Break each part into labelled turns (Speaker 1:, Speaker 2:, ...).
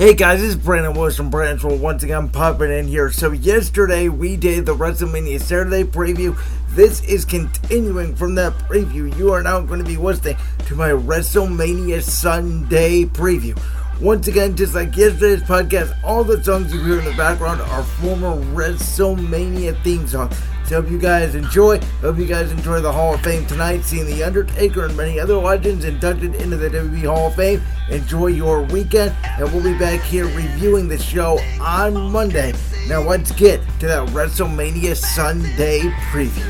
Speaker 1: Hey guys, is Brandon Lewis from Brandon's World once again popping in here. So yesterday we did the WrestleMania Saturday preview. This is continuing from that preview. You are now going to be listening to my WrestleMania Sunday preview. Once again, just like yesterday's podcast, all the songs you hear in the background are former WrestleMania theme songs. So hope you guys enjoy. Hope you guys enjoy the Hall of Fame tonight, seeing The Undertaker and many other legends inducted into the WWE Hall of Fame. Enjoy your weekend, and we'll be back here reviewing the show on Monday. Now let's get to that WrestleMania Sunday preview.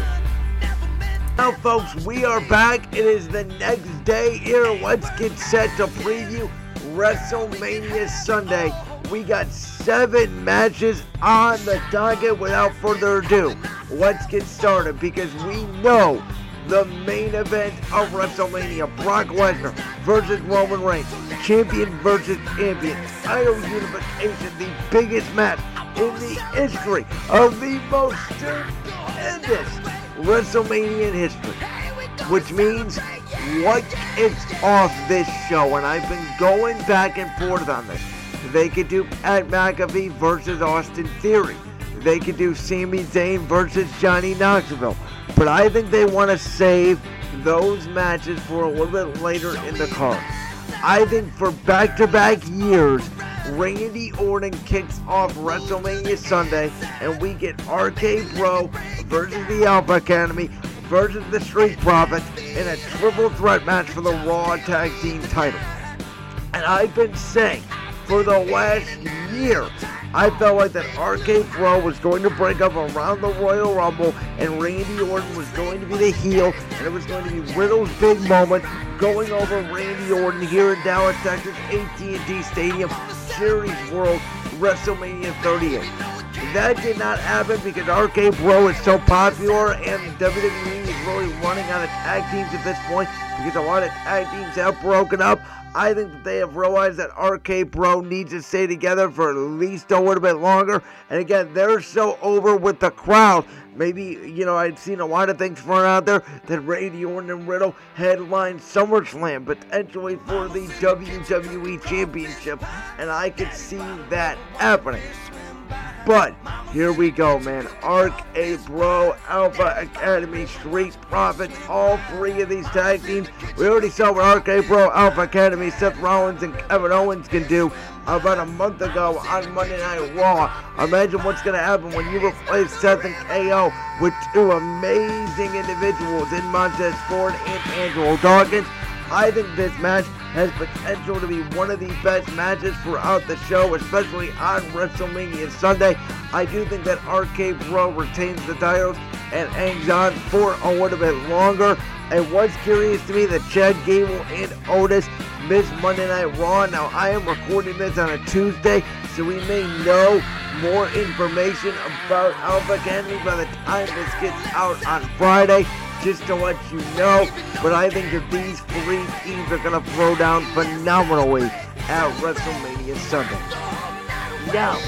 Speaker 1: Now, folks, we are back. It is the next day here. Let's get set to preview WrestleMania Sunday. We got seven matches on the docket. Without further ado, let's get started because we know the main event of WrestleMania Brock Lesnar versus Roman Reigns, champion versus champion, title unification, the biggest match in the history of the most stupendous WrestleMania in history. Which means what kicks off this show, and I've been going back and forth on this. They could do Pat McAfee versus Austin Theory. They could do Sami Zayn versus Johnny Knoxville. But I think they want to save those matches for a little bit later in the card. I think for back to back years, Randy Orton kicks off WrestleMania Sunday, and we get RK Bro versus the Alpha Academy versus the Street Profits in a triple threat match for the Raw Tag Team title. And I've been saying for the last year, I felt like that RK Bro was going to break up around the Royal Rumble and Randy Orton was going to be the heel and it was going to be Riddle's big moment going over Randy Orton here in Dallas, Texas, AT&T Stadium, Series World, WrestleMania 38. That did not happen because RK Bro is so popular and WWE is really running out of tag teams at this point because a lot of tag teams have broken up. I think that they have realized that RK Bro needs to stay together for at least a little bit longer. And again, they're so over with the crowd. Maybe, you know, I'd seen a lot of things thrown out there that Randy Orton and Riddle headline SummerSlam potentially for the WWE Championship. And I could see that happening. But here we go, man. Arc A Bro, Alpha Academy, Street Profits, all three of these tag teams. We already saw what RK Bro, Alpha Academy, Seth Rollins, and Kevin Owens can do about a month ago on Monday Night Raw. Imagine what's going to happen when you replace Seth and KO with two amazing individuals in Montez Ford and Angelo Dawkins. I think this match has potential to be one of the best matches throughout the show, especially on WrestleMania Sunday. I do think that RK Bro retains the titles and hangs on for a little bit longer. It was curious to me that Chad Gable and Otis missed Monday Night Raw. Now, I am recording this on a Tuesday, so we may know more information about Alpha Academy by the time this gets out on Friday just to let you know. But I think that these three teams are going to throw down phenomenally at WrestleMania Sunday. Now,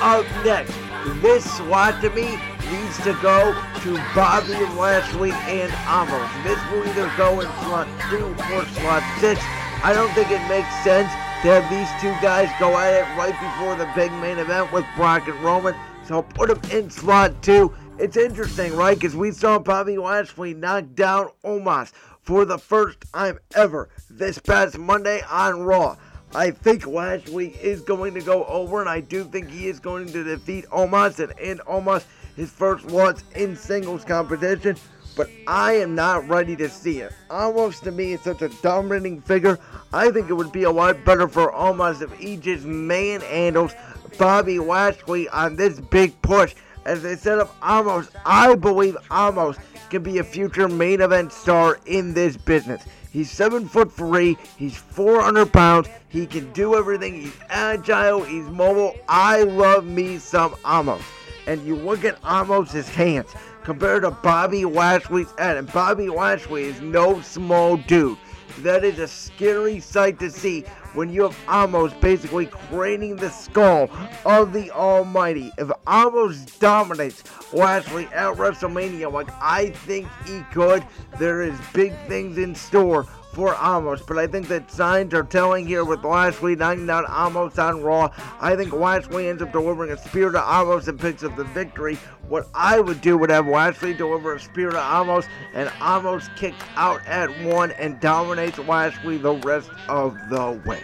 Speaker 1: up next, this slot to me needs to go to Bobby Lashley and Omos. This will either go in slot 2 or slot 6. I don't think it makes sense to have these two guys go at it right before the big main event with Brock and Roman. So I'll put them in slot 2 it's interesting, right? Because we saw Bobby Lashley knock down Omos for the first time ever this past Monday on Raw. I think Lashley is going to go over, and I do think he is going to defeat Omos and end Omos his first loss in singles competition. But I am not ready to see it. Almost to me, it's such a dominating figure. I think it would be a lot better for Omos if he just manhandles Bobby Lashley on this big push as they set up Omos. I believe Omos can be a future main event star in this business. He's seven foot three. He's 400 pounds. He can do everything. He's agile. He's mobile. I love me some Omos. And you look at Omos' hands compared to Bobby Lashley's head. And Bobby Lashley is no small dude. That is a scary sight to see when you have Omos basically craning the skull of the Almighty. If Omos dominates Lashley at WrestleMania like I think he could, there is big things in store for Omos, but I think that signs are telling here with Lashley knocking out Omos on Raw. I think Lashley ends up delivering a spear to Omos and picks up the victory. What I would do would have Lashley deliver a spear to Omos, and Omos kicks out at one and dominates Lashley the rest of the way.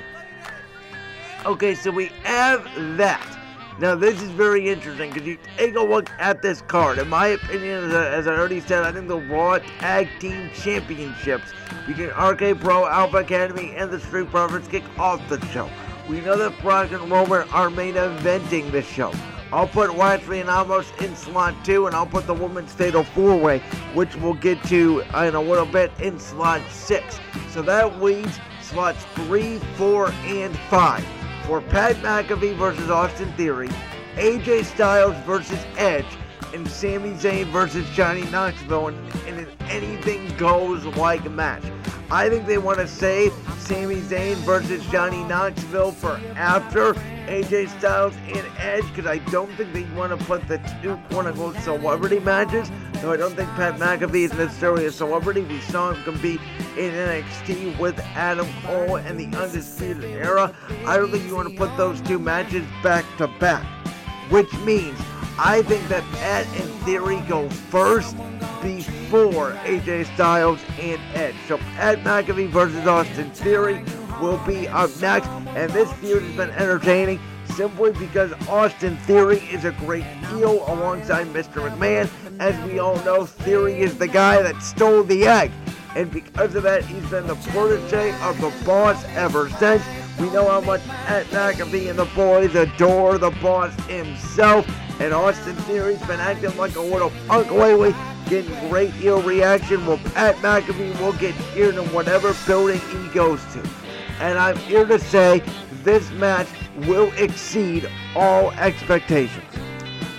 Speaker 1: Okay, so we have that. Now, this is very interesting because you take a look at this card. In my opinion, as I, as I already said, I think the Raw Tag Team Championships between RK Bro, Alpha Academy, and the Street Profits kick off the show. We know that Brock and Roman are main eventing the show. I'll put Lashley and Omos in slot 2, and I'll put the Women's Fatal 4-Way, which we'll get to in a little bit, in slot 6. So that leaves slots 3, 4, and 5 for Pat McAfee versus Austin Theory, AJ Styles versus Edge, and Sami Zayn versus Johnny Knoxville in, in an anything goes like match. I think they want to save Sami Zayn versus Johnny Knoxville for after AJ Styles and Edge because I don't think they want to put the two quote unquote celebrity matches. No, I don't think Pat McAfee is necessarily a celebrity. We saw him compete in NXT with Adam Cole and the Undisputed Era. I don't think you want to put those two matches back to back, which means I think that Pat and Theory go first before AJ Styles and Edge. So Pat McAfee versus Austin Theory will be up next, and this feud has been entertaining simply because Austin Theory is a great heel alongside Mr. McMahon. As we all know, Theory is the guy that stole the egg. And because of that, he's been the protege of the boss ever since. We know how much Pat McAfee and the boys adore the boss himself. And Austin Theory's been acting like a little punk lately, getting great heel reaction. Well, Pat McAfee will get cheered in whatever building he goes to. And I'm here to say this match will exceed all expectations.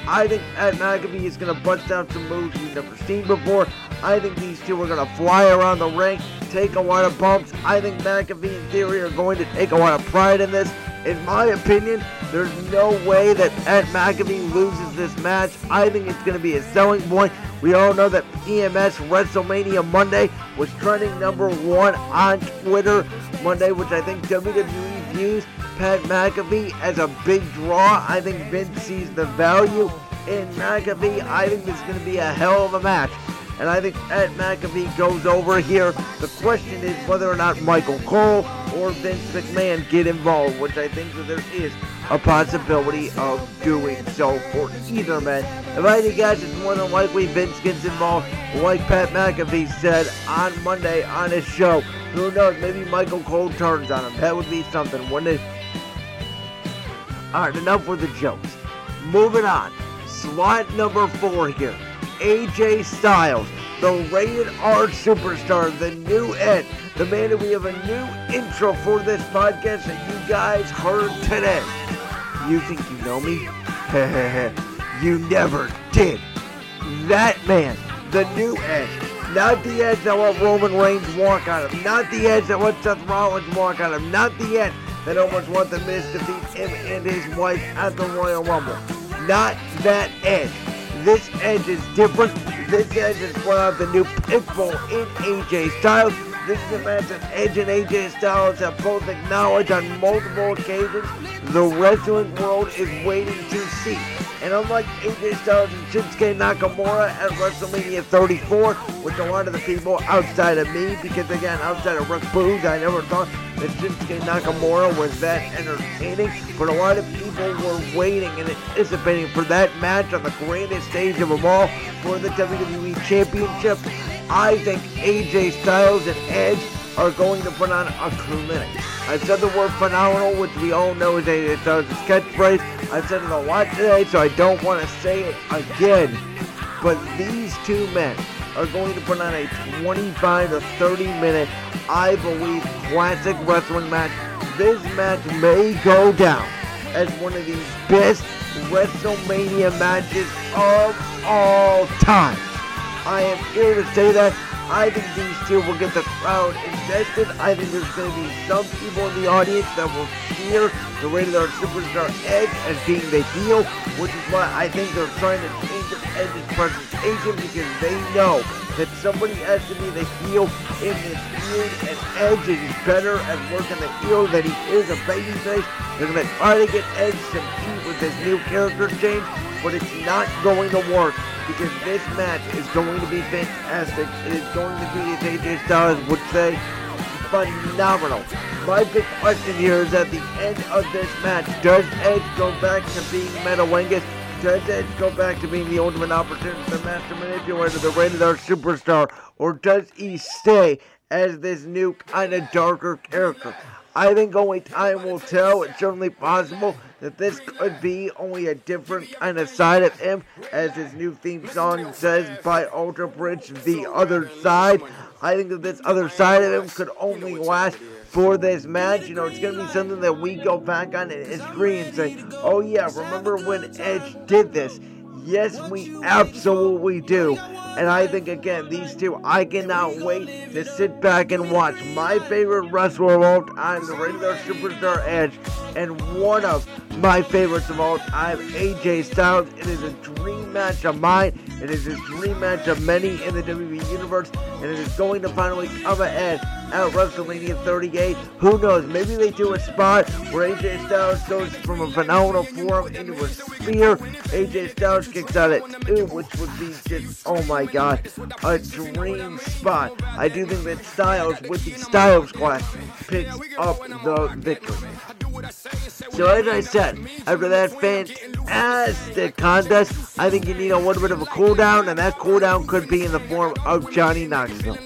Speaker 1: I think Pat McAfee is going to bust out some moves we've never seen before. I think these two are going to fly around the ring, take a lot of bumps. I think McAfee and Theory are going to take a lot of pride in this. In my opinion, there's no way that Ed McAfee loses this match. I think it's going to be a selling point. We all know that EMS WrestleMania Monday was trending number one on Twitter Monday, which I think WWE views Pat McAfee as a big draw. I think Vince sees the value in McAfee. I think this is going to be a hell of a match. And I think Pat McAfee goes over here. The question is whether or not Michael Cole or Vince McMahon get involved, which I think that there is a possibility of doing so for either man. If I had to guess, it's more than likely Vince gets involved, like Pat McAfee said on Monday on his show. Who knows? Maybe Michael Cole turns on him. That would be something, wouldn't it? Alright, enough with the jokes. Moving on. Slot number four here. AJ Styles, the rated R superstar, the new Ed, the man who we have a new intro for this podcast that you guys heard today. You think you know me? you never did. That man, the new Ed, not the Edge that let Roman Reigns walk on him, not the Edge that let Seth Rollins walk on him, not the Edge that almost want the Miz to beat him and his wife at the Royal Rumble. Not that Edge. This Edge is different. This Edge is brought out the new Pitbull in AJ Styles. This is a match that Edge and AJ Styles have both acknowledged on multiple occasions. The wrestling world is waiting to see. And unlike AJ Styles and Shinsuke Nakamura at WrestleMania 34, which a lot of the people outside of me, because again, outside of Rick Boogs, I never thought that Shinsuke Nakamura was that entertaining. But a lot of people were waiting and anticipating for that match on the greatest stage of them all for the WWE Championship. I think AJ Styles and Edge are going to put on a clinic. I've said the word phenomenal, which we all know is AJ Styles' catchphrase. I've said it a lot today, so I don't want to say it again. But these two men are going to put on a 25 to 30 minute, I believe, classic wrestling match. This match may go down as one of the best WrestleMania matches of all time. I am here to say that I think these two will get the crowd invested. I think there's going to be some people in the audience that will cheer the rated R Superstar Edge as being the heel, which is why I think they're trying to change Edge's presentation because they know that somebody has to be the heel in this feud, and Edge is better at working the heel than he is a babyface. They're going to try to get Edge some heat with this new character change, but it's not going to work because this match is going to be fantastic. It is going to be, as AJ Styles would say, phenomenal. My big question here is at the end of this match, does Edge go back to being Meta Wengus? Does Edge go back to being the ultimate opportunist, the master manipulator, the rated R superstar, or does he stay as this new kind of darker character? I think only time will tell. It's certainly possible that this could be only a different kind of side of him, as his new theme song says by Alter Bridge, the other side. I think that this other side of him could only last for this match. You know, it's going to be something that we go back on in history and say, oh yeah, remember when Edge did this? Yes, we absolutely do. And I think, again, these two, I cannot wait to sit back and watch my favorite wrestler of all time, the rated R superstar Edge, and one of my favorites of all time, AJ Styles. It is a dream match of mine. It is a dream match of many in the WWE Universe, and it is going to finally come ahead at WrestleMania 38. Who knows? Maybe they do a spot where AJ Styles goes from a phenomenal forearm into a spear. AJ Styles kicks out at two, which would be just, oh my god, a dream spot. I do think that Styles, with the Styles Clash, picks up the victory. So as I said, after that fantastic contest, I think you need a little bit of a cool down, and that cool down could be in the form of Johnny Knoxville.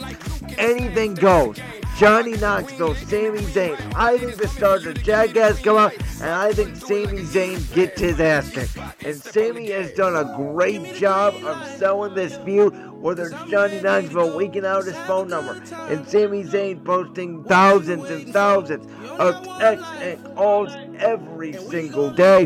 Speaker 1: Anything goes. Johnny Knoxville, Sami Zayn. I think the stars of Jackass come out, and I think Sami Zayn gets his ass kicked. And Sami has done a great job of selling this feud, whether it's Johnny Knoxville leaking out his phone number, and Sami Zayn posting thousands and thousands of texts and calls every single day.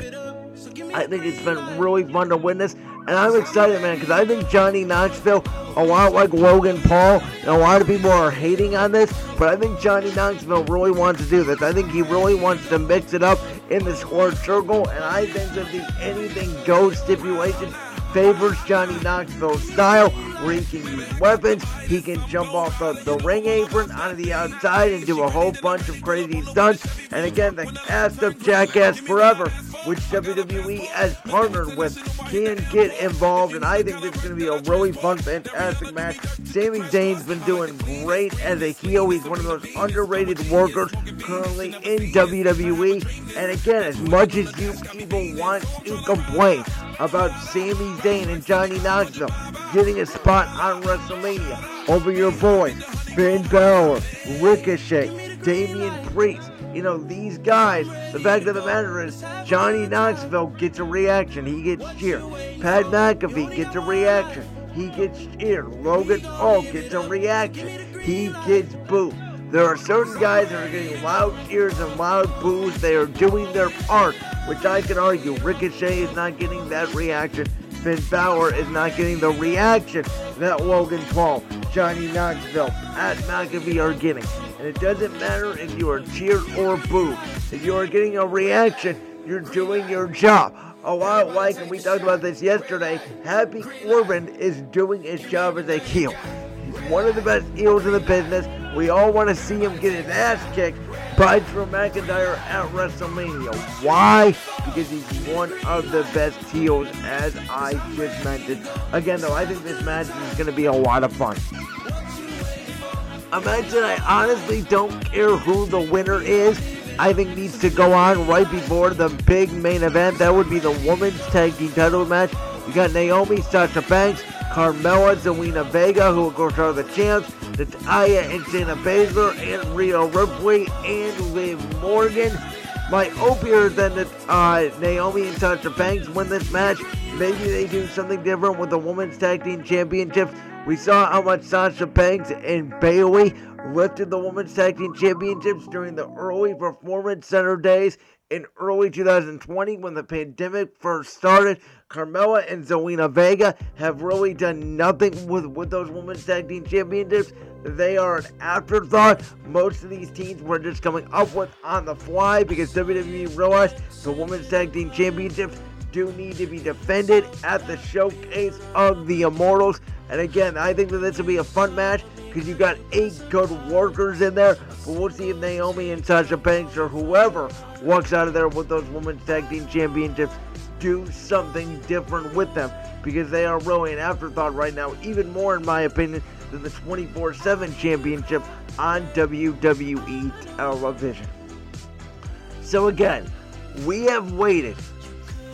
Speaker 1: I think it's been really fun to witness, and I'm excited, man, because I think Johnny Knoxville, a lot like Logan Paul, and a lot of people are hating on this, but I think Johnny Knoxville really wants to do this. I think he really wants to mix it up in the square circle, and I think that the anything goes stipulation favors Johnny Knoxville's style, where he can use weapons, he can jump off the, the ring apron onto the outside and do a whole bunch of crazy stunts. And again, the cast of Jackass Forever, which WWE has partnered with, can get involved. And I think this is going to be a really fun, fantastic match. Sami Zayn's been doing great as a heel. He's one of those underrated workers currently in WWE. And again, as much as you people want to complain about Sami Zayn and Johnny Knoxville getting a spot on WrestleMania over your boy, Finn Balor, Ricochet, Damian Priest. You know, these guys, the fact of the matter is, Johnny Knoxville gets a reaction. He gets cheered. Pat McAfee gets a reaction. He gets cheered. Logan Paul gets a reaction. He gets booed. There are certain guys that are getting loud cheers and loud boos. They are doing their part, which I can argue. Ricochet is not getting that reaction. Finn Balor is not getting the reaction that Logan Paul, Johnny Knoxville, Pat McAfee are getting. And it doesn't matter if you are cheered or booed. If you are getting a reaction, you're doing your job. A lot like, and we talked about this yesterday, Happy Corbin is doing his job as a heel. He's one of the best heels in the business. We all want to see him get his ass kicked by Drew McIntyre at WrestleMania. Why? Because he's one of the best heels, as I just mentioned. Again, though, I think this match is going to be a lot of fun. Imagine I honestly don't care who the winner is. I think needs to go on right before the big main event. That would be the women's tag team title match. You got Naomi, Sasha Banks, Carmella, Zelina Vega, who of course are the champs, Natalya and Shayna Baszler, and Rhea Ripley, and Liv Morgan. My hope here is that uh, Naomi and Sasha Banks win this match. Maybe they do something different with the Women's Tag Team Championships. We saw how much Sasha Banks and Bayley lifted the Women's Tag Team Championships during the early Performance Center days in early 2020 when the pandemic first started. Carmella and Zelina Vega have really done nothing with, with those women's tag team championships. They are an afterthought. Most of these teams were just coming up with on the fly because WWE realized the women's tag team championships do need to be defended at the showcase of the Immortals. And again, I think that this will be a fun match because you got eight good workers in there. But we'll see if Naomi and Sasha Banks or whoever walks out of there with those women's tag team championships do something different with them because they are really an afterthought right now, even more in my opinion than the 24/7 championship on WWE television. So again, we have waited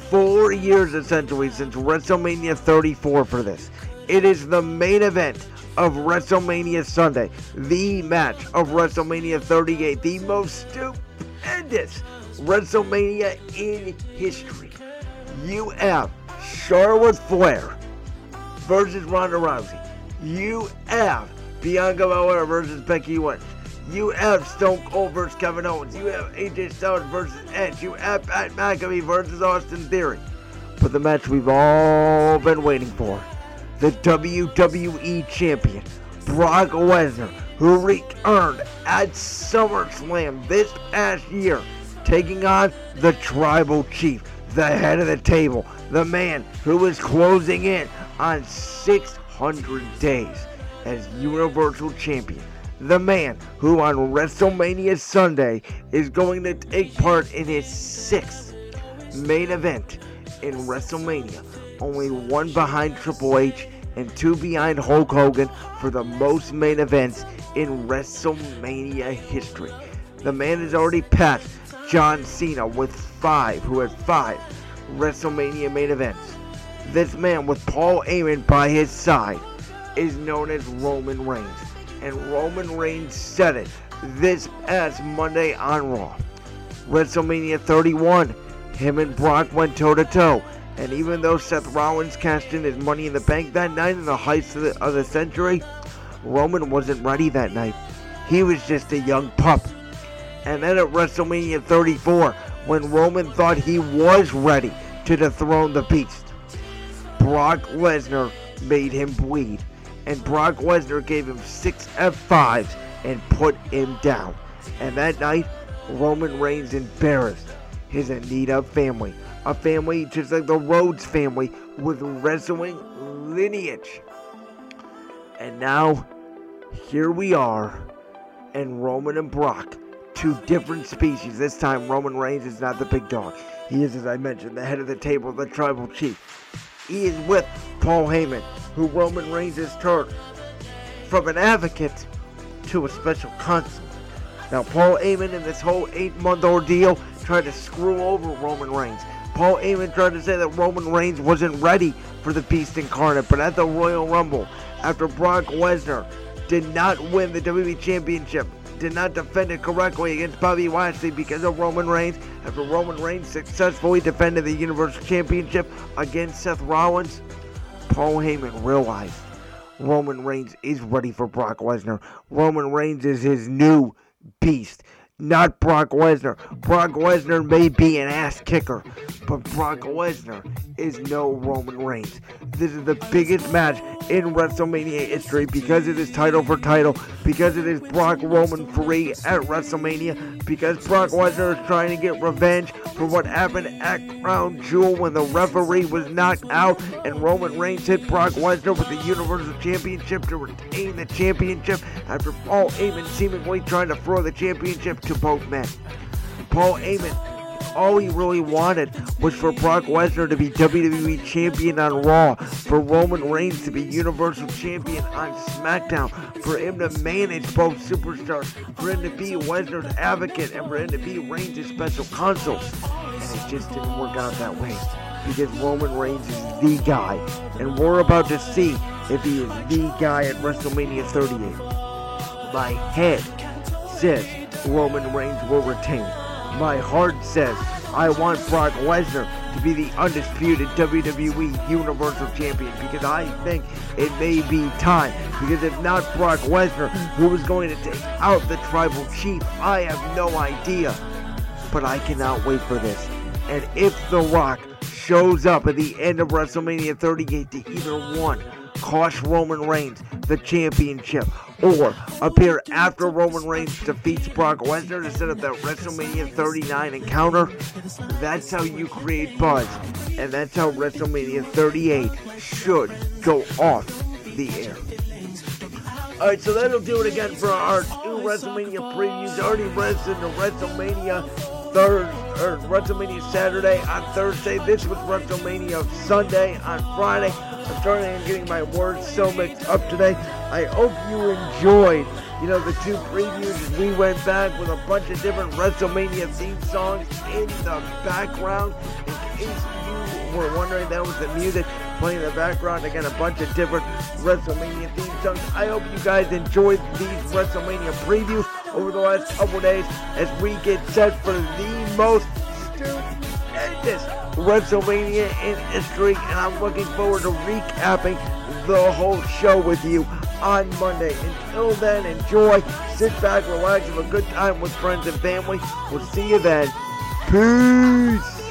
Speaker 1: four years essentially since WrestleMania 34 for this. It is the main event of WrestleMania Sunday, the match of WrestleMania 38, the most stupendous WrestleMania in history. You have Charlotte Flair versus Ronda Rousey. You have Bianca Belair versus Becky Lynch. You have Stone Cold versus Kevin Owens. You have AJ Styles versus Edge. You have Pat McAfee versus Austin Theory. But the match we've all been waiting for the WWE Champion, Brock Lesnar, who returned at SummerSlam this past year, taking on the Tribal Chief, the head of the table, the man who is closing in on 600 days as Universal Champion the man who on WrestleMania Sunday is going to take part in his sixth main event in WrestleMania. Only one behind Triple H and two behind Hulk Hogan for the most main events in WrestleMania history. The man has already passed John Cena with five, who had five WrestleMania main events. This man with Paul Heyman by his side is known as Roman Reigns and Roman Reigns said it this past Monday on Raw. WrestleMania 31, him and Brock went toe to toe. And even though Seth Rollins cashed in his money in the bank that night in the heights of the, of the century, Roman wasn't ready that night. He was just a young pup. And then at WrestleMania 34, when Roman thought he was ready to dethrone the beast, Brock Lesnar made him bleed and Brock Lesnar gave him six F5s and put him down. And that night, Roman Reigns embarrassed his Anoa'i family, a family just like the Rhodes family with wrestling lineage. And now, here we are, and Roman and Brock, two different species. This time, Roman Reigns is not the big dog. He is, as I mentioned, the head of the table, the tribal chief. He is with Paul Heyman, who Roman Reigns has turned from an advocate to a special counsel. Now, Paul Heyman in this whole eight month ordeal tried to screw over Roman Reigns. Paul Heyman tried to say that Roman Reigns wasn't ready for the Beast Incarnate, but at the Royal Rumble, after Brock Lesnar did not win the WWE Championship, did not defend it correctly against Bobby Lashley because of Roman Reigns, after Roman Reigns successfully defended the Universal Championship against Seth Rollins, Paul Heyman realized Roman Reigns is ready for Brock Lesnar. Roman Reigns is his new beast not Brock Lesnar. Brock Lesnar may be an ass kicker, but Brock Lesnar is no Roman Reigns. This is the biggest match in WrestleMania history because it is title for title, because it is Brock Roman free at WrestleMania, because Brock Lesnar is trying to get revenge for what happened at Crown Jewel when the referee was knocked out and Roman Reigns hit Brock Lesnar with the Universal Championship to retain the championship after Paul Heyman seemingly trying to throw the championship to both men. Paul Heyman, all he really wanted was for Brock Lesnar to be WWE Champion on Raw, for Roman Reigns to be Universal Champion on SmackDown, for him to manage both superstars, for him to be Lesnar's advocate, and for him to be Reigns' special counsel. And it just didn't work out that way because Roman Reigns is the guy, and we're about to see if he is the guy at WrestleMania 38. My head says Roman Reigns will retain. My heart says I want Brock Lesnar to be the undisputed WWE Universal Champion because I think it may be time. Because if not Brock Lesnar, who is going to take out the Tribal Chief, I have no idea. but I cannot wait for this. And if The Rock shows up at the end of WrestleMania 38 to either one, cost Roman Reigns the championship, or appear after Roman Reigns defeats Brock Lesnar to set up that WrestleMania 39 encounter, that's how you create buzz. And that's how WrestleMania 38 should go off the air. Alright, so that'll do it again for our two WrestleMania previews. Already wrestled the WrestleMania third or WrestleMania Saturday on Thursday. This was WrestleMania Sunday on Friday. I'm starting and getting my words so mixed up today. I hope you enjoyed, you know, the two previews. We went back with a bunch of different WrestleMania theme songs in the background. In case you were wondering, that was the music playing in the background. Again, a bunch of different WrestleMania theme songs. I hope you guys enjoyed these WrestleMania previews over the last couple days as we get set for the most stupendous WrestleMania in history. And I'm looking forward to recapping the whole show with you on Monday. Until then, enjoy, sit back, relax, have a good time with friends and family. We'll see you then. Peace.